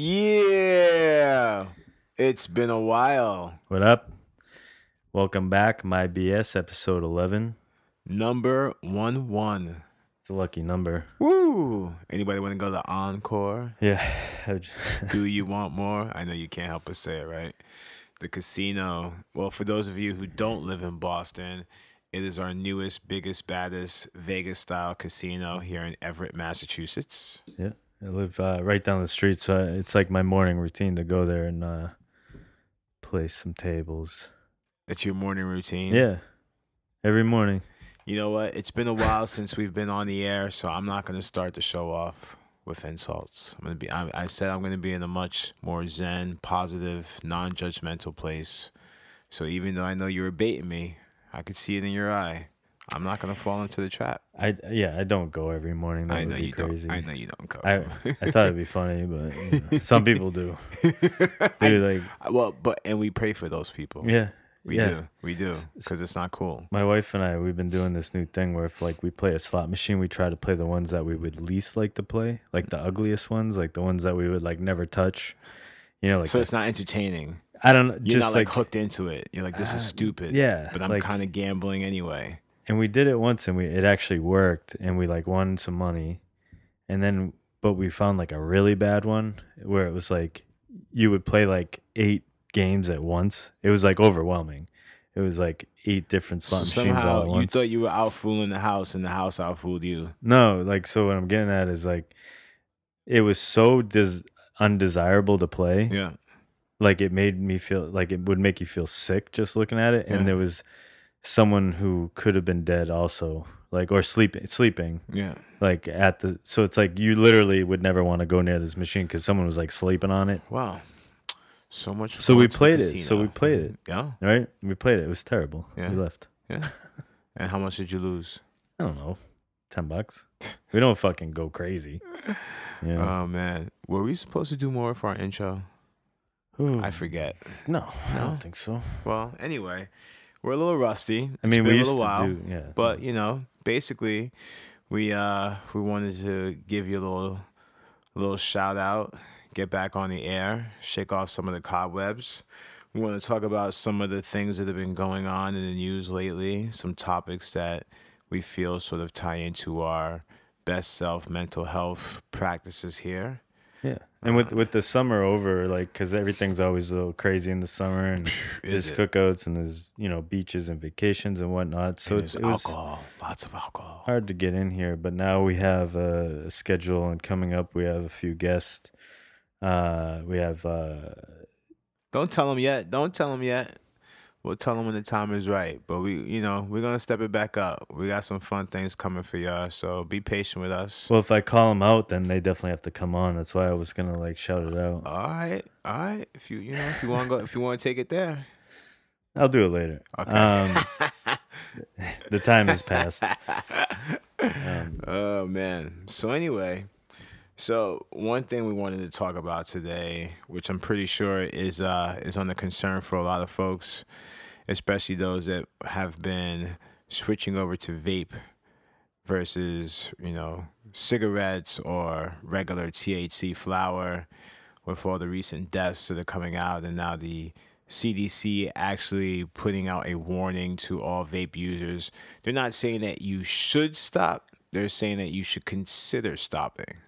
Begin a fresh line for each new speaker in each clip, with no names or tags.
Yeah. It's been a while.
What up? Welcome back, my BS episode 11.
Number one one.
It's a lucky number.
Woo! Anybody want to go to Encore?
Yeah.
Do you want more? I know you can't help but say it, right? The casino. Well, for those of you who don't live in Boston, it is our newest, biggest, baddest Vegas style casino here in Everett, Massachusetts.
yeah. I live uh, right down the street, so it's like my morning routine to go there and uh, play some tables.
That's your morning routine.
Yeah. Every morning.
You know what? It's been a while since we've been on the air, so I'm not going to start the show off with insults. I'm going to be I, I said I'm going to be in a much more zen, positive, non-judgmental place. So even though I know you were baiting me, I could see it in your eye. I'm not going to fall into the trap.
I yeah, I don't go every morning. That
I
would
know
be
you
crazy.
don't. I know you don't coach.
I, I thought it'd be funny, but you know, some people do. Dude, like
well, but and we pray for those people.
yeah,
we
yeah.
do. We do because it's not cool.
My wife and I, we've been doing this new thing where if like we play a slot machine, we try to play the ones that we would least like to play, like the ugliest ones, like the ones that we would like never touch. You know, like
so it's not entertaining.
I don't
You're
just
not like,
like,
hooked into it. You're like, this is
Uh,
stupid.
yeah,
but I'm
like-
kind of gambling anyway.
And we did it once and we it actually worked and we like won some money, and then but we found like a really bad one where it was like you would play like eight games at once. It was like overwhelming. It was like eight different slot
So
machines all
somehow
at
you thought you were out fooling the house, and the house out fooled you.
No, like so what I'm getting at is like it was so des- undesirable to play.
Yeah.
Like it made me feel like it would make you feel sick just looking at it
Yeah.
and there was someone who could have been dead also like or sleeping sleeping
Yeah.
like at the so it's like you literally would never want to go near this machine cuz someone was like sleeping on it,
Wow. So much.
So we
going to the
played it. So we played it.
Yeah.
right? We played it. It was terrible.
Yeah.
We left.
Yeah. and how much did you lose?
I don't know. 10 bucks. We don't fucking go crazy. Yeah.
Oh man, were we supposed to do more for our intro?
Ooh,
I forget.
no, I don't think so.
Well, anyway, we're a little rusty.
I mean, we
been a
used
little
to
while.
do yeah.
But you know, basically, we uh we wanted to give you a little little shout out, get back on the air, shake off some of the cobwebs. We want to talk about some of the things that have been going on in the news lately, some topics that we feel sort of tie into our best self mental health practices here.
Yeah, and with with the summer over, like, cause everything's always a little crazy in the summer, and
Is
there's
it?
cookouts and there's you know beaches and vacations and whatnot. So
And
it's,
there's
it was
alcohol, lots of alcohol.
hard to get in here, but now we have a, a schedule, and coming up we have a few guests. Uh, we have uh,
Don't tell them yet. Don't tell them yet. We'll tell them when the time is right. But we, you know, we're gonna step it back up. We got some fun things coming for y'all. So be patient with us.
well, if I call them out, then they definitely have to come on. That's why I was gonna like shout it out.
All right, all right. If you, you know, if you want to go, if you want to take it there.
I'll do it later.
Okay.
Um, the time has passed. Um,
Oh man. So anyway, so one thing we wanted to talk about today, which I'm pretty sure is uh is on the concern for a lot of folks, especially those that have been switching over to vape versus, you know, cigarettes or regular THC flower with all the recent deaths that are coming out and now the CDC actually putting out a warning to all vape users. They're not saying that you should stop. They're saying that you should consider stopping.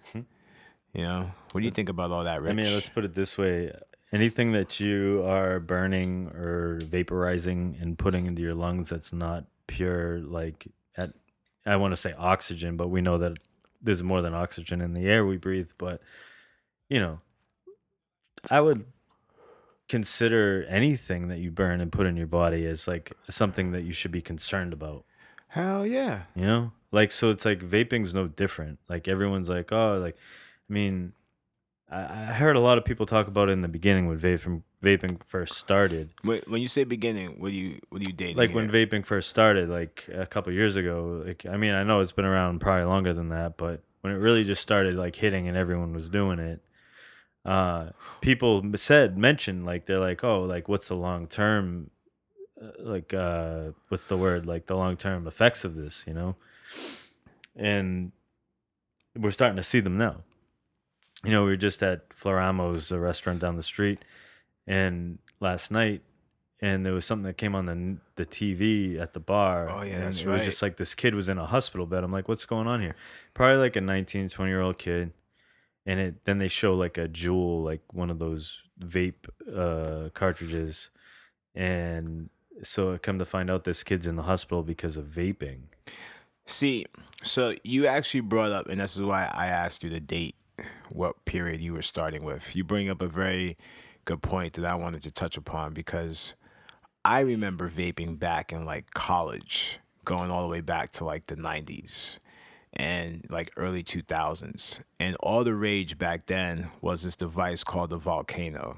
You know, what do you think about all that, Rich?
I mean, let's put it this way: anything that you are burning or vaporizing and putting into your lungs that's not pure, like at I want to say oxygen, but we know that there's more than oxygen in the air we breathe. But you know, I would consider anything that you burn and put in your body as like something that you should be concerned about.
Hell yeah.
You know, like so it's like vaping's no different. Like everyone's like, oh, like I mean, I, I heard a lot of people talk about it in the beginning when vaping vaping first started.
Wait, when you say beginning, what do you what do you dating?
Like when vaping first started, like a couple years ago. Like I mean, I know it's been around probably longer than that, but when it really just started like hitting and everyone was doing it, uh, people said mentioned like they're like, oh, like what's the long term, uh, like uh, what's the word, like the long term effects of this, you know? And we're starting to see them now. You know, we were just at Floramo's, a restaurant down the street, and last night, and there was something that came on the the TV at the bar.
Oh, yeah,
and
that's
it was just like this kid was in a hospital bed. I'm like, what's going on here? Probably like a 19, 20 year old kid, and it then they show like a Juul, like one of those vape uh, cartridges, and so I come to find out this kid's in the hospital because of vaping.
See, so you actually brought up, and this is why I asked you to date what period you were starting with. You bring up a very good point that I wanted to touch upon because I remember vaping back in like college, going all the way back to like the 90s and like early 2000s. And all the rage back then was this device called the Volcano.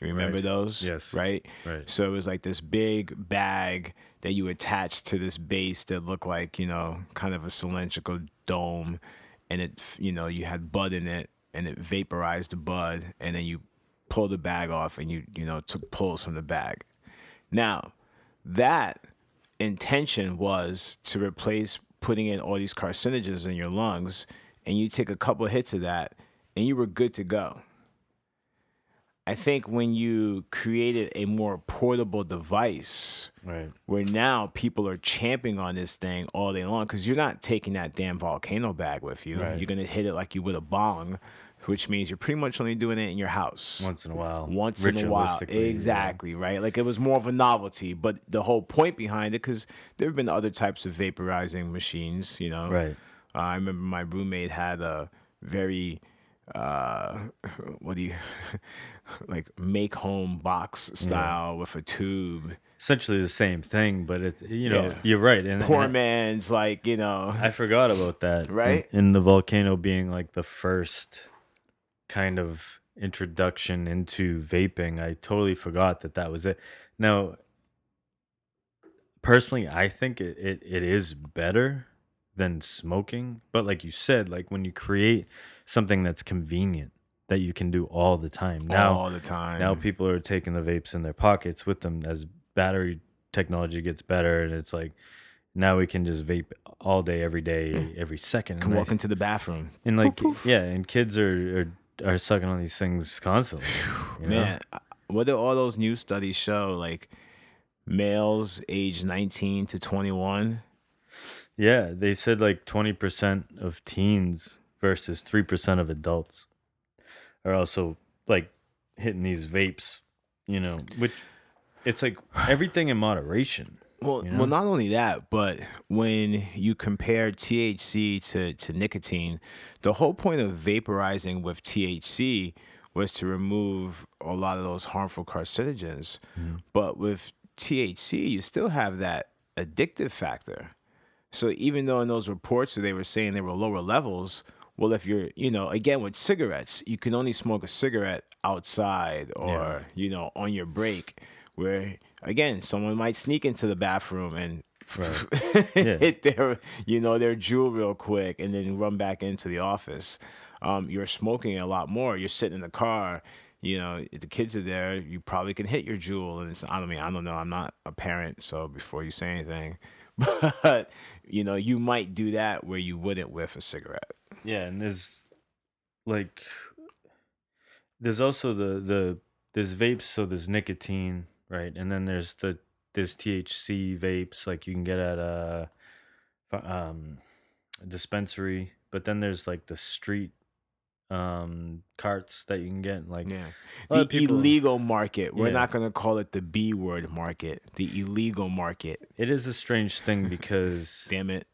You remember
Right.
those?
Yes.
Right?
Right.
So it was like this big bag that you attached to this base that looked like, you know, kind of a cylindrical dome. And it, you know, you had bud in it and it vaporized the bud. And then you pulled the bag off and you, you know, took pulls from the bag. Now, that intention was to replace putting in all these carcinogens in your lungs. And you take a couple hits of that and you were good to go. I think when you created a more portable device
Right.
where now people are champing on this thing all day long because you're not taking that damn volcano bag with you.
Right.
You're going to hit it like you would a bong, which means you're pretty much only doing it in your house.
Once in a while.
Once in a while.
Ritualistically, yeah.
Exactly, right? Like it was more of a novelty, but the whole point behind it, because there have been other types of vaporizing machines, you know?
Right.
Uh, I remember my roommate had a very uh what do you like make home box style with a tube
Essentially the same thing, but it's you know
Yeah.
you're right. And,
poor
and
man's like you know
I forgot about that.
Right?
In, in the volcano being like the first kind of introduction into vaping, I totally forgot that that was it. Now, personally, I think it, it, it is better than smoking. But like you said, like when you create something that's convenient that you can do all the time. Now,
all the time.
now people are taking the vapes in their pockets with them as battery technology gets better and it's like now we can just vape all day every day hmm. every second.
Can
and,
walk into the bathroom.
And like yeah and kids are, are are sucking on these things constantly you know?
man. What do all those new studies show? Like males age 19 to 21
yeah they said like 20% of teens versus 3% of adults are also like hitting these vapes you know which it's like everything in moderation
Well,
you know?
well, not only that, but when you compare THC to, to nicotine, the whole point of vaporizing with THC was to remove a lot of those harmful carcinogens.
Mm-hmm.
But with THC, you still have that addictive factor. So even though in those reports they were saying they were lower levels, well, if you're, you know, again with cigarettes, you can only smoke a cigarette outside or,
Yeah.
you know, on your break, where again, someone might sneak into the bathroom and
Yeah.
hit their, you know, their Juul real quick and then run back into the office. Um, you're smoking a lot more. You're sitting in the car. You know, if the kids are there, you probably can hit your Juul. And it's, I don't mean, I don't know. I'm not a parent, so before you say anything, but you know, you might do that where you wouldn't with a cigarette.
Yeah, and there's like there's also the the there's vapes, so there's nicotine, right? And then there's the there's THC vapes like you can get at a um a dispensary, but then there's like the street um carts that you can get like
Yeah. The
people-
illegal market. We're
Yeah.
not going to call it the B word market. The illegal market.
it is a strange thing because
Damn it.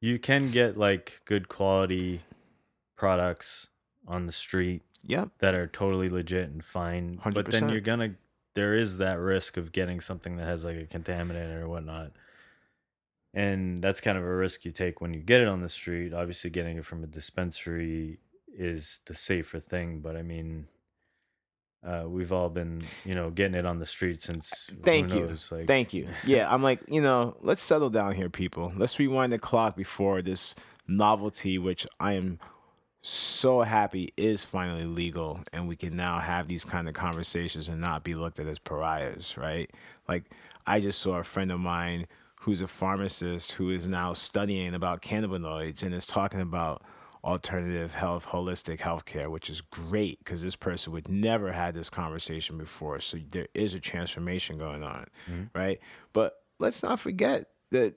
you can get like good quality products on the street
Yep.
that are totally legit and fine. But then you're gonna there is that risk of getting something that has like a contaminant or whatnot. And that's kind of a risk you take when you get it on the street. Obviously getting it from a dispensary is the safer thing, but I mean uh, we've all been, you know, getting it on the street since who
Thank you.
like
Thank you. Yeah, I'm like, you know, let's settle down here, people. Let's rewind the clock before this novelty, which I am so happy is finally legal, and we can now have these kind of conversations and not be looked at as pariahs, right? Like, I just saw a friend of mine who's a pharmacist who is now studying about cannabinoids and is talking about alternative health, holistic healthcare, which is great because this person would never had this conversation before. So there is a transformation going on,
Mhm.
right? But let's not forget that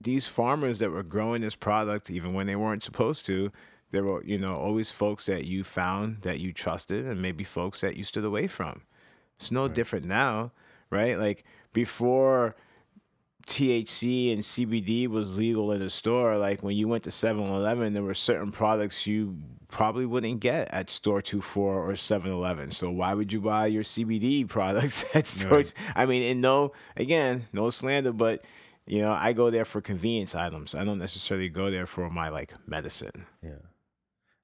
these farmers that were growing this product, even when they weren't supposed to, there were, you know, always folks that you found that you trusted and maybe folks that you stood away from. It's no different now, right? Like before THC and CBD was legal in the store, like when you went to 7-Eleven, there were certain products you probably wouldn't get at Store 24 or 7-Eleven. So why would you buy your CBD products at stores? I mean, and no, again, no slander, but you know, I go there for convenience items. I don't necessarily go there for my like medicine.
Yeah.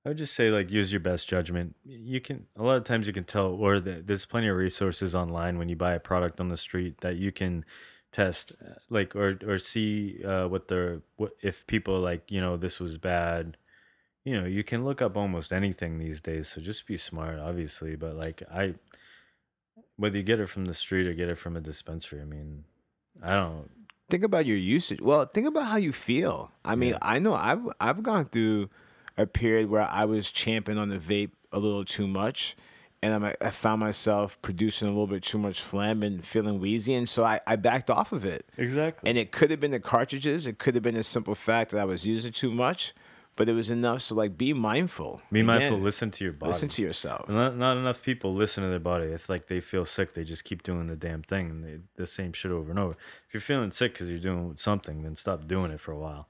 I would just say like use your best judgment. You can a lot of times you can tell or the, there's plenty of resources online when you buy a product on the street that you can test like or or see uh, what the what if people like you know this was bad. You know you can look up almost anything these days. So just be smart, obviously. But like I, whether you get it from the street or get it from a dispensary, I mean, I don't.
think about your usage. Well, think about how you feel. I mean,
Yeah.
I know I've I've gone through a period where I was champing on the vape a little too much, and I'm, I found myself producing a little bit too much phlegm and feeling wheezy, and so I, I backed off of it.
Exactly.
And it could have been the cartridges. It could have been the simple fact that I was using too much, but it was enough to like be mindful.
Be mindful. Listen to your body.
Listen to yourself.
Not, not enough people listen to their body. If like they feel sick, they just keep doing the damn thing and they, the same shit over and over. If you're feeling sick because you're doing something, then stop doing it for a while.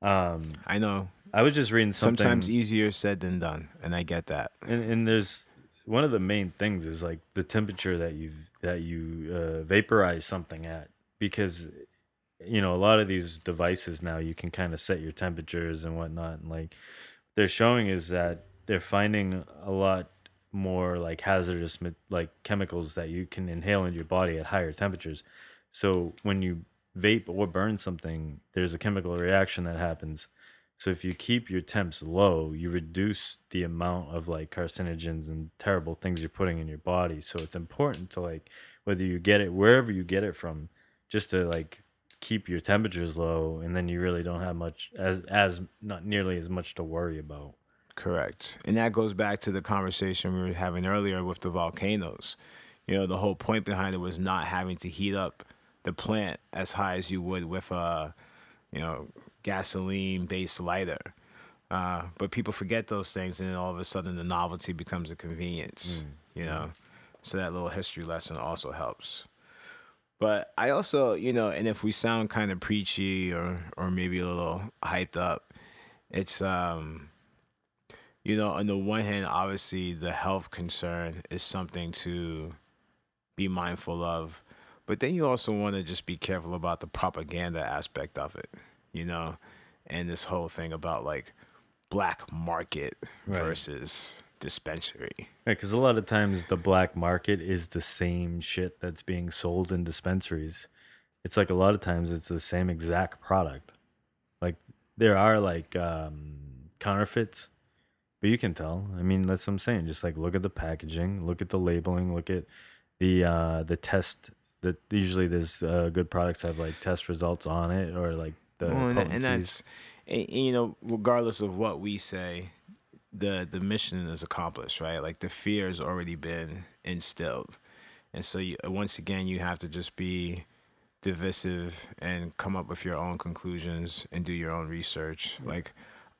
Um,
I know.
I was just reading something.
Sometimes easier said than done, and I get that.
and, and there's one of the main things is like the temperature that you that you uh, vaporize something at because you know a lot of these devices now you can kind of set your temperatures and whatnot and like they're showing is that they're finding a lot more like hazardous like chemicals that you can inhale into your body at higher temperatures. So when you vape or burn something there's a chemical reaction that happens so if you keep your temps low, you reduce the amount of like carcinogens and terrible things you're putting in your body. So it's important to like whether you get it wherever you get it from, just to like keep your temperatures low, and then you really don't have much as as not nearly as much to worry about.
Correct. And that goes back to the conversation we were having earlier with the volcanoes. You know, the whole point behind it was not having to heat up the plant as high as you would with a, you know, gasoline based lighter. Uh, but people forget those things, and then all of a sudden the novelty becomes a convenience. You know, so that little history lesson also helps. But I also, you know, and if we sound kind of preachy or or maybe a little hyped up, it's um you know, on the one hand, obviously the health concern is something to be mindful of, but then you also want to just be careful about the propaganda aspect of it, you know, and this whole thing about like black market
Right.
versus dispensary.
Right, because a lot of times the black market is the same shit that's being sold in dispensaries. It's like a lot of times it's the same exact product. Like there are like um, counterfeits, but you can tell. I mean, that's what I'm saying. Just like look at the packaging, look at the labeling, look at the uh, the test. That usually there's uh, good products have like test results on it or like the
Well, and, and that's and, and, you know regardless of what we say the the mission is accomplished right? Like the fear has already been instilled. And so you, once again you have to just be divisive and come up with your own conclusions and do your own research. Like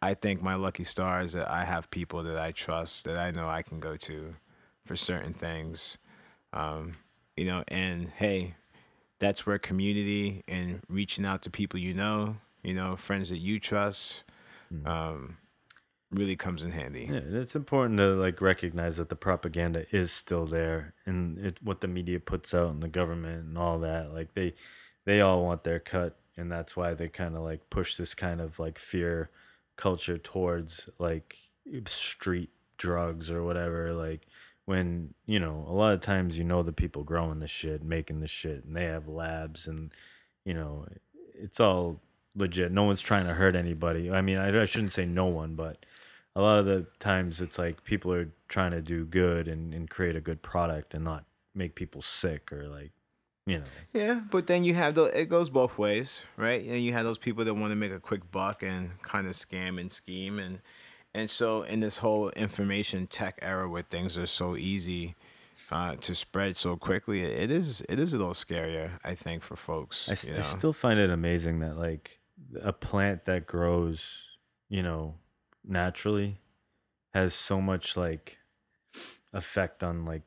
i think my lucky stars that i have people that i trust that i know i can go to for certain things. Um, you know and hey that's where community and reaching out to people you know, you know, friends that you trust, um, really comes in handy.
Yeah, and it's important to like recognize that the propaganda is still there, and it what the media puts out, and the government, and all that. Like they, they all want their cut, and that's why they kind of like push this kind of like fear culture towards like street drugs or whatever. Like when you know a lot of times you know the people growing the shit, making the shit, and they have labs, and you know it's all legit. No one's trying to hurt anybody. I mean, I, I shouldn't say no one, but a lot of the times it's like people are trying to do good and, and create a good product and not make people sick or like you know.
Yeah, but then you have the it goes both ways, right? And you have those people that want to make a quick buck and kind of scam and scheme and and so in this whole information tech era where things are so easy uh, to spread so quickly, it is it is a little scarier, I think, for folks.
I, I still find it amazing that like a plant that grows, you know, naturally has so much like effect on like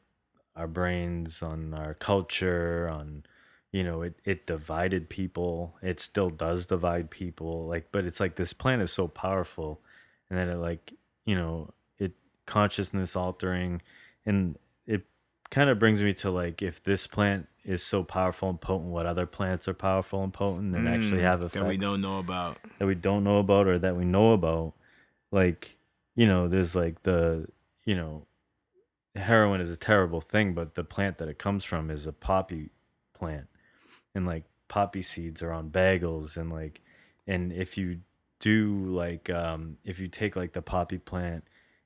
our brains, on our culture, on you know, it it divided people. It still does divide people. Like but it's like this plant is so powerful and then it like, you know, it consciousness altering and it kind of brings me to like if this plant is so powerful and potent, what other plants are powerful and potent and actually
Mm,
have effects
that we don't know about.
that we don't know about or that we know about. Like, you know, there's like the, you know, heroin is a terrible thing, but the plant that it comes from is a poppy plant. And like poppy seeds are on bagels and like and if you do like um if you take like the poppy plant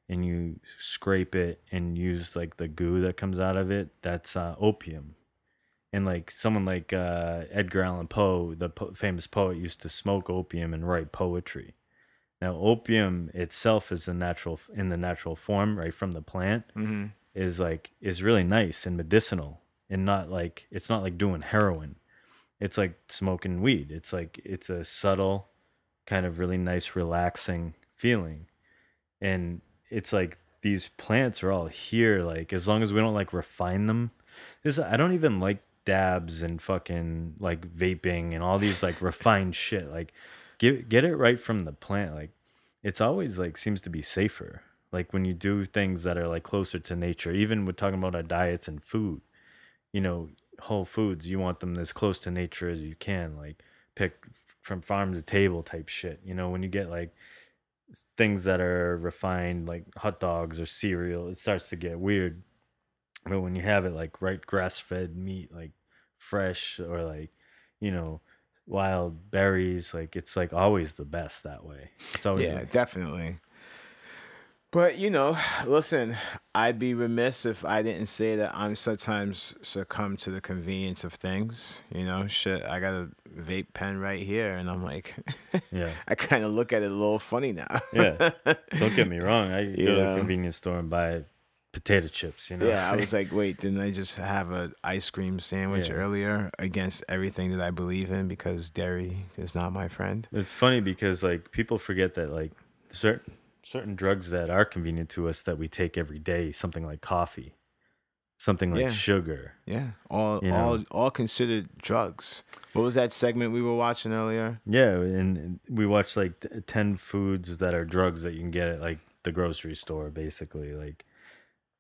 and you scrape it and use like the goo that comes out of it, that's uh, opium. And like someone like uh, Edgar Allan Poe, the po- famous poet, used to smoke opium and write poetry. Now, opium itself is the natural in the natural form, right from the plant,
hmm
is like is really nice and medicinal, and not like it's not like doing heroin. It's like smoking weed. It's like it's a subtle, kind of really nice, relaxing feeling, and it's like these plants are all here. Like as long as we don't like refine them, this I don't even like dabs and fucking like vaping and all these like refined shit. Like get get it right from the plant. Like it's always like seems to be safer. Like when you do things that are like closer to nature, even with talking about our diets and food, you know, whole foods, you want them as close to nature as you can. Like pick from farm to table type shit. You know, when you get like things that are refined, like hot dogs or cereal, it starts to get weird. But when you have it like right grass fed meat, like fresh or like, you know, wild berries, like it's like always the best that way. It's always
Yeah,
like-
definitely. But you know, listen, I'd be remiss if I didn't say that I'm sometimes succumb to the convenience of things. You know, shit, I got a vape pen right here, and I'm like,
yeah.
I kind of look at it a little funny now.
Yeah. Don't get me wrong. I go to
Yeah.
the convenience store and buy potato chips, you know.
Yeah, I was like, wait, didn't I just have an ice cream sandwich
Yeah.
earlier against everything that I believe in because dairy is not my friend?
It's funny because like people forget that like certain certain drugs that are convenient to us that we take every day, something like coffee, something like
Yeah.
sugar.
Yeah, all
You
all
know.
all considered drugs. What was that segment we were watching earlier?
Yeah, and and we watched like 10 foods that are drugs that you can get at like the grocery store basically like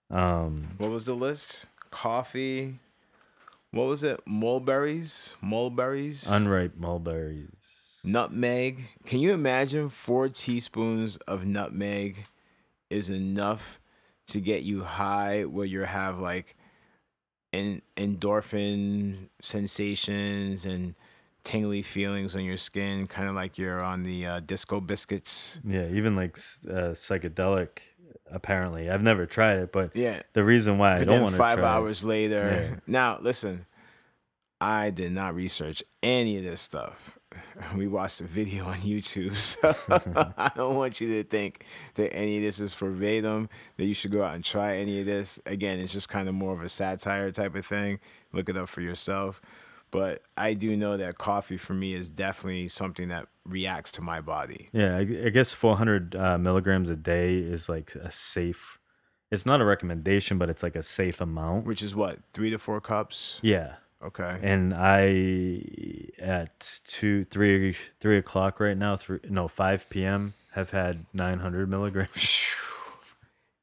um
What was the list? Coffee. What was it? Mulberries. Mulberries.
unripe mulberries.
Nutmeg. Can you imagine four teaspoons of nutmeg is enough to get you high where you have like en- endorphin sensations and tingly feelings on your skin, kind of like you're on the uh, disco biscuits.
Yeah, even like uh, psychedelic apparently. I've never tried it, but
Yeah.
the reason why I
But
don't want to
five
try it-
hours later.
Yeah.
Now, listen, I did not research any of this stuff. We watched a video on YouTube, so I don't want you to think that any of this is verbatim. That you should go out and try any of this. Again, it's just kind of more of a satire type of thing. Look it up for yourself. But I do know that coffee for me is definitely something that reacts to my body.
Yeah, I, I guess 400 uh, milligrams a day is like a safe. It's not a recommendation, but it's like a safe amount.
Which is what three to four cups.
Yeah,
Okay.
and I at two, three, three o'clock right now. Three, no, five p.m. have had 900 milligrams.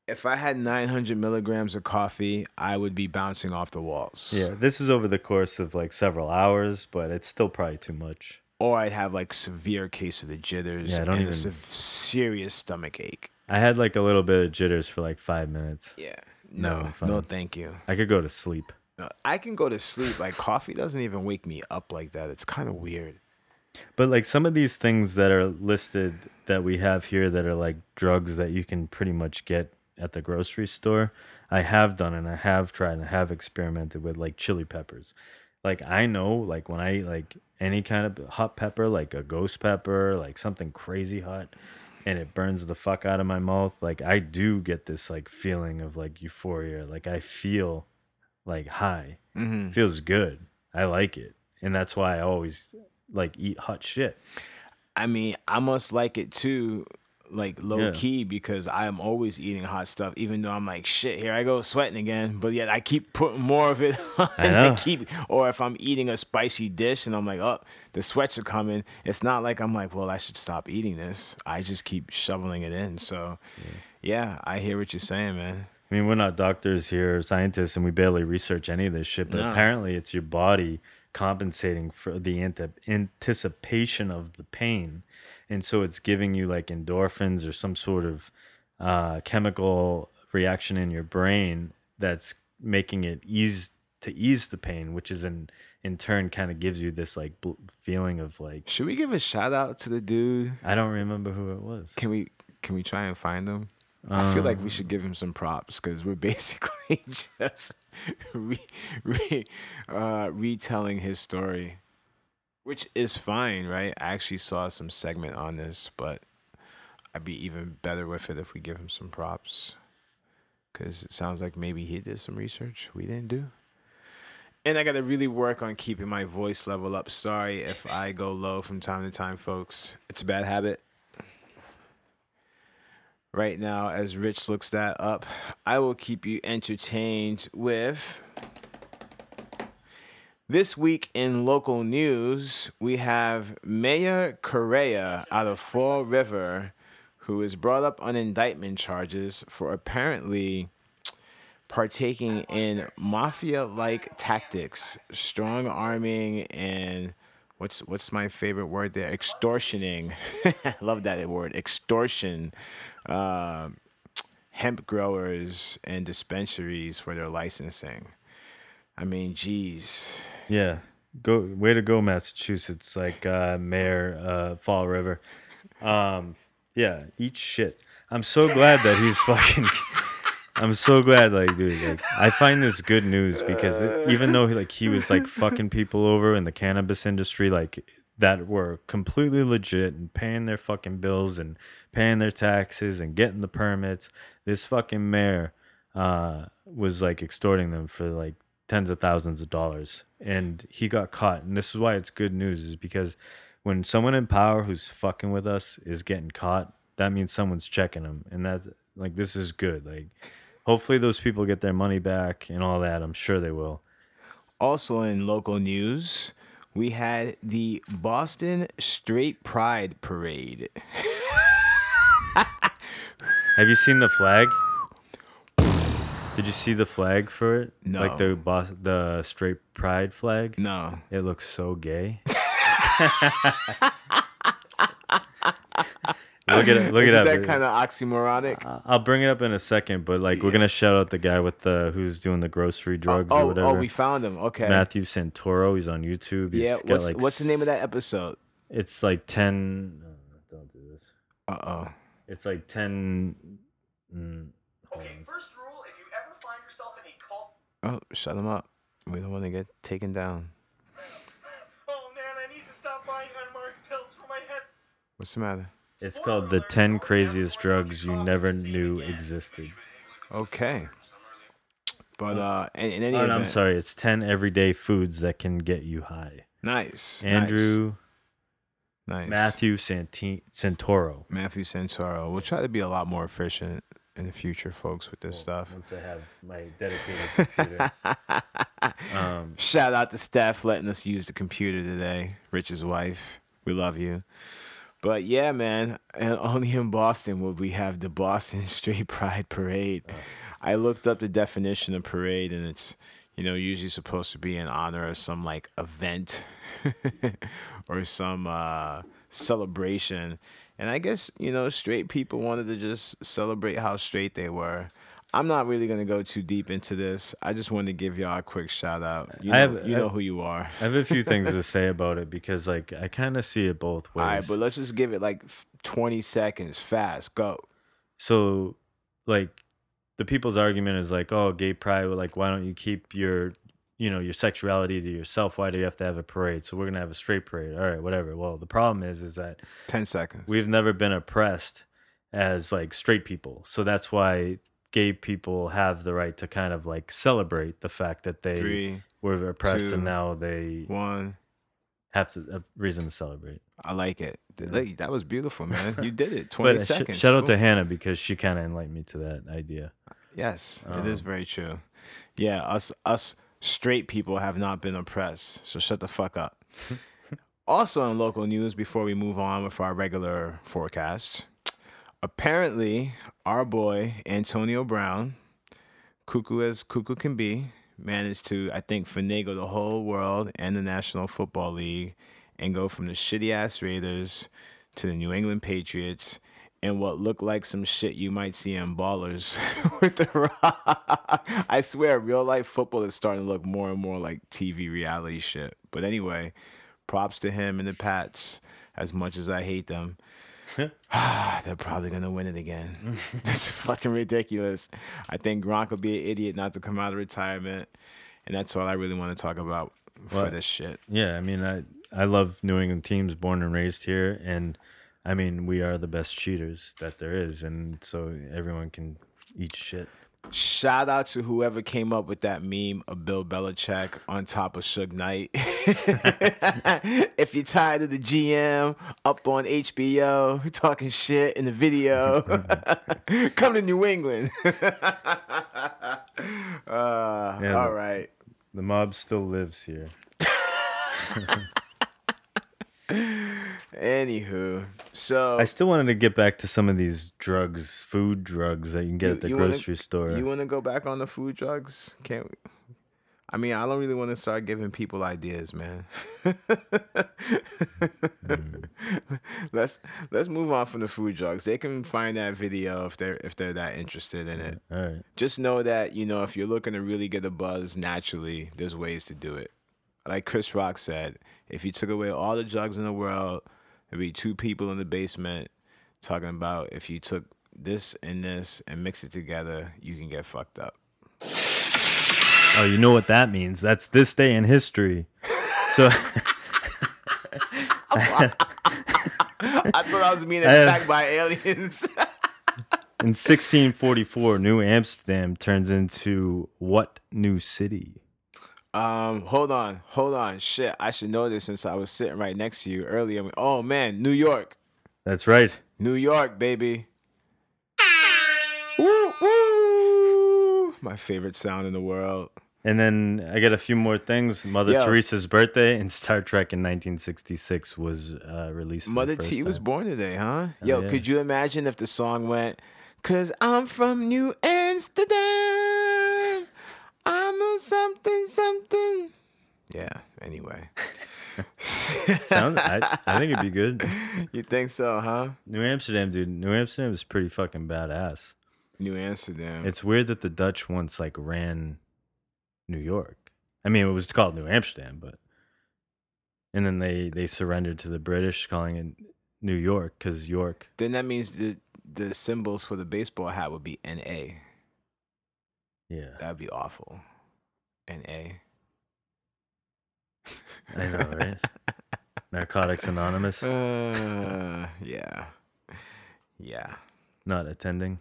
If I had 900 milligrams of coffee, I would be bouncing off the walls.
Yeah, this is over the course of like several hours, but it's still probably too much.
Or I'd have like severe case of the jitters
Yeah, I don't
and
even-
a sev- serious stomach ache.
I had like a little bit of jitters for like five minutes.
Yeah.
No,
No, no, thank you.
I could go to sleep.
I can go to sleep. Like coffee doesn't even wake me up like that. It's kind of weird.
But like some of these things that are listed that we have here that are like drugs that you can pretty much get at the grocery store, I have done and I have tried and I have experimented with like chili peppers. like I know like when I eat like any kind of hot pepper, like a ghost pepper, like something crazy hot, and it burns the fuck out of my mouth, like I do get this like feeling of like euphoria. Like I feel like high.
Mm-hmm.
Feels good. I like it. And that's why I always like eat hot shit.
I mean, I must like it too, like low
Yeah.
key, because I am always eating hot stuff, even though I'm like, shit, here I go sweating again. But yet I keep putting more of it on.
I know.
keep, or if I'm eating a spicy dish and I'm like, oh, the sweats are coming. It's not like I'm like, well, I should stop eating this. I just keep shoveling it in. So, yeah, I hear what you're saying, man.
I mean, we're not doctors here, scientists, and we barely research any of this shit. But
No.
apparently, it's your body compensating for the ante- anticipation of the pain, and so it's giving you like endorphins or some sort of uh, chemical reaction in your brain that's making it ease to ease the pain, which is in in turn kind of gives you this like bl- feeling of like
Should we give a shout out to the dude?
I don't remember who it was.
Can we can we try and find him? I feel like we
Um,
should give him some props because we're basically just re, re, uh, retelling his story, which is fine, right? I actually saw some segment on this, but I'd be even better with it if we give him some props because it sounds like maybe he did some research we didn't do. And I got to really work on keeping my voice level up. Sorry if I go low from time to time, folks. It's a bad habit right now as Rich looks that up. I will keep you entertained with this week in local news. We have Mayor Correia out of Fall River, who is brought up on indictment charges for apparently partaking in mafia-like tactics, strong arming and what's what's my favorite word there? Extortioning. Love that word. Extortion. Um hemp growers and dispensaries for their licensing. I mean, geez.
Yeah. Go way to go, Massachusetts, like uh Mayor uh Fall River. Um yeah, eat shit. I'm so glad that he's fucking I'm so glad like dude, like I find this good news because even though like he was like fucking people over in the cannabis industry like that were completely legit and paying their fucking bills and paying their taxes and getting the permits, this fucking mayor uh was like extorting them for like tens of thousands of dollars. And he got caught. And this is why it's good news is because when someone in power who's fucking with us is getting caught that means someone's checking them. And that's like this is good. Like hopefully those people get their money back and all that i'm sure they will
Also in local news, we had the Boston Straight Pride Parade.
have you seen the flag did you see the flag for it
No.
like the boss the straight pride flag
No.
it looks so gay look at it look
Is
it up
that kind of oxymoronic?
I- I'll bring it up in a second, but like we're gonna shout out the guy with the who's doing the grocery drugs
oh,
or whatever.
oh, we found him. Okay.
Matthew Santoro. He's on YouTube. He's
yeah.
got,
What's,
like,
what's the name of that episode?
It's like ten. No, don't do this.
Uh oh.
It's like ten. Mm,
Okay, first rule if you ever find yourself in a cult.
Oh, shut him up. We don't want to get taken down.
Oh man, I need to stop buying unmarked pills for my head.
What's the matter?
It's called the ten craziest drugs
you
never knew existed.
Okay. But uh, in, in any
Oh, no, I'm sorry. It's ten everyday foods that can get you high.
Nice.
Andrew
nice. nice.
Matthew Santi- Santoro.
Matthew Santoro. We'll try to be a lot more efficient in the future, folks, with this stuff.
Once I have my dedicated computer. um,
Shout out to Steph letting us use the computer today. Rich's wife. We love you. But yeah, man, and only in Boston would we have the Boston Straight Pride Parade. I looked up the definition of parade, and it's you know usually supposed to be in honor of some like event or some uh, celebration. And I guess you know straight people wanted to just celebrate how straight they were. I'm not really gonna go too deep into this. I just wanted to give y'all a quick shout out. You know,
I have-
you
I-
know who you are.
I have a few things to say about it because, like, I kind of see it both ways.
All right, but let's just give it like 20 seconds. Fast, go.
so, like, the people's argument is like, "Oh, gay pride. Like, why don't you keep your you know your sexuality to yourself. Why do you have to have a parade? So we're gonna have a straight parade. All right, whatever. Well, the problem is, is that
Ten seconds.
we've never been oppressed as like straight people. So that's why gay people have the right to kind of like celebrate the fact that they
Three,
were oppressed
two,
and now they
one.
have to, a reason to celebrate.
I like it. Th- That was beautiful, man. You did it.
But
Twenty
sh-
seconds.
shout out to Hannah because she kind of enlightened me to that idea.
Yes, it is
Um,
very true. Yeah, us us straight people have not been oppressed. So shut the fuck up. also in local news, before we move on with our regular forecast, apparently our boy Antonio Brown, cuckoo as cuckoo can be, managed to I think finagle the whole world and the National Football League and go from the shitty ass Raiders to the New England Patriots and what looked like some shit you might see in ballers with the. I swear, real life football is starting to look more and more like TV reality shit. But anyway, props to him and the Pats. As much as I hate them, Ah, they're probably gonna win it again. It's fucking ridiculous. I think Gronk will be an idiot not to come out of retirement, and that's all I really want to talk about for this shit.
Yeah, I mean, I I love New England teams, born and raised here, and I mean, we are the best cheaters that there is, and so everyone can eat shit.
Shout out to whoever came up with that meme of Bill Belichick on top of Suge Knight. if you're tired of the GM up on HBO talking shit in the video, come to New England. uh,
Yeah,
all right.
The mob still lives here.
Anywho, so
I still wanted to get back to some of these drugs, food drugs that you can get
You-
at the
you wanna-
grocery store.
you want to go back on the food drugs? Can't we? I mean, I don't really want to start giving people ideas, man. Hmm. let's let's move on from the food drugs. They can find that video if they're if they're that interested in it.
All right.
Just know that you know if you're looking to really get a buzz naturally, there's ways to do it. Like Chris Rock said, if you took away all the drugs in the world, there'd be two people in the basement talking about if you took this and this and mix it together, you can get fucked up.
Oh, you know what that means? That's this day in history. So
I thought I was being attacked by aliens.
in 1644, New Amsterdam turns into what new city?
Um, hold on, hold on. Shit, I should know this since I was sitting right next to you earlier. Oh man, New York.
That's right.
New York, baby. Woo, woo. My favorite sound in the world.
And then I got a few more things. Mother
Yo.
Teresa's birthday in Star Trek in 1966 was uh, released. For
Mother
the first
T was born today, huh? Yo,
yeah.
could you imagine if the song went, Cause I'm from New Amsterdam. I'm a something, something. Yeah, anyway.
Sound, I, I think it'd be good.
you think so, huh?
New Amsterdam, dude. New Amsterdam is pretty fucking badass.
New Amsterdam.
It's weird that the Dutch once like ran New York. I mean, it was called New Amsterdam, but and then they they surrendered to the British, calling it New York because York.
then that means the the symbols for the baseball hat would be NA.
Yeah,
That'd be awful. NA.
I know, right? Narcotics Anonymous
Uh, yeah. Yeah.
not attending.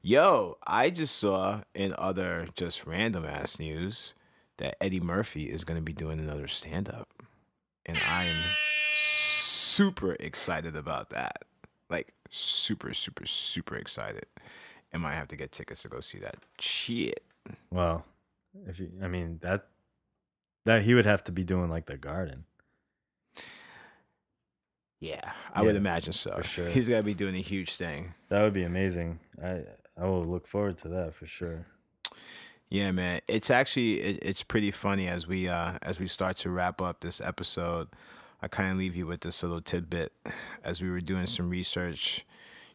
Yo, I just saw in other just random ass news that Eddie Murphy is going to be doing another stand up. And I am super excited about that. Like, super, super, super excited. And might have to get tickets to go see that shit.
Well, if you, I mean that that he would have to be doing like the Garden.
Yeah, I would imagine so.
for sure.
He's going to be doing a huge thing.
That would be amazing. I I will look forward to that for sure.
Yeah, man. It's actually it, it's pretty funny as we uh as we start to wrap up this episode. I kind of leave you with this little tidbit as we were doing some research.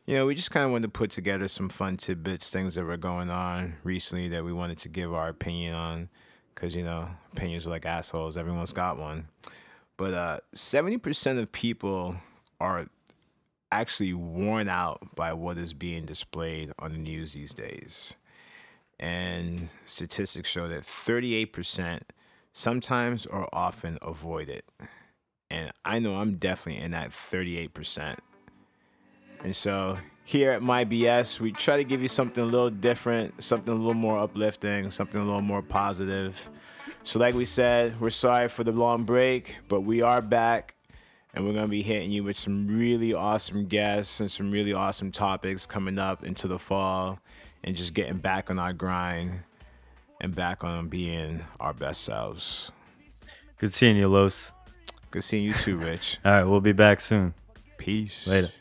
You know, we just kind of wanted to put together some fun tidbits, things that were going on recently that we wanted to give our opinion on cuz you know, opinions are like assholes. Everyone's got one. But uh 70% of people are actually worn out by what is being displayed on the news these days and statistics show that 38% sometimes or often avoid it. And I know I'm definitely in that 38%. And so here at My BS, we try to give you something a little different, something a little more uplifting, something a little more positive. So, like we said, we're sorry for the long break, but we are back and we're going to be hitting you with some really awesome guests and some really awesome topics coming up into the fall and just getting back on our grind and back on being our best selves.
Good seeing you, Los.
Good seeing you too, Rich.
All right, we'll be back soon.
Peace.
Later.